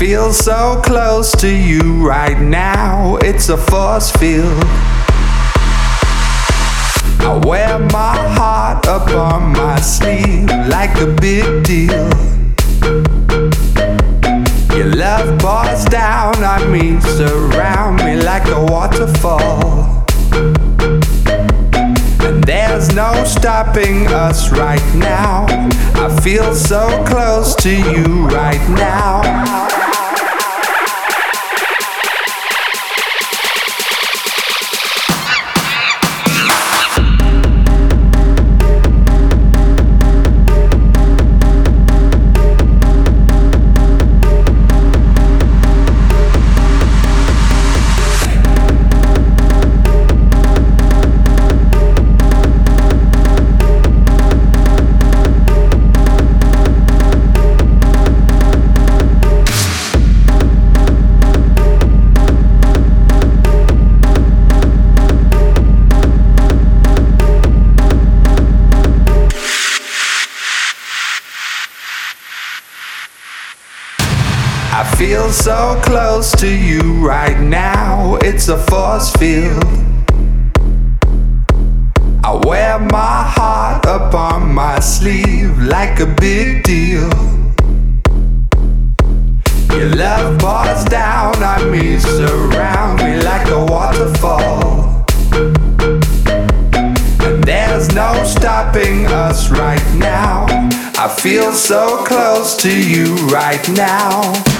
feel so close to you right now. It's a force field. I wear my heart up on my sleeve like a big deal. Your love pours down on me, surround me like a waterfall. And there's no stopping us right now. I feel so close to you right now. I feel so close to you right now. It's a force field. I wear my heart up on my sleeve like a big deal. Your love pours down on me, surround me like a waterfall. And there's no stopping us right now. I feel so close to you right now.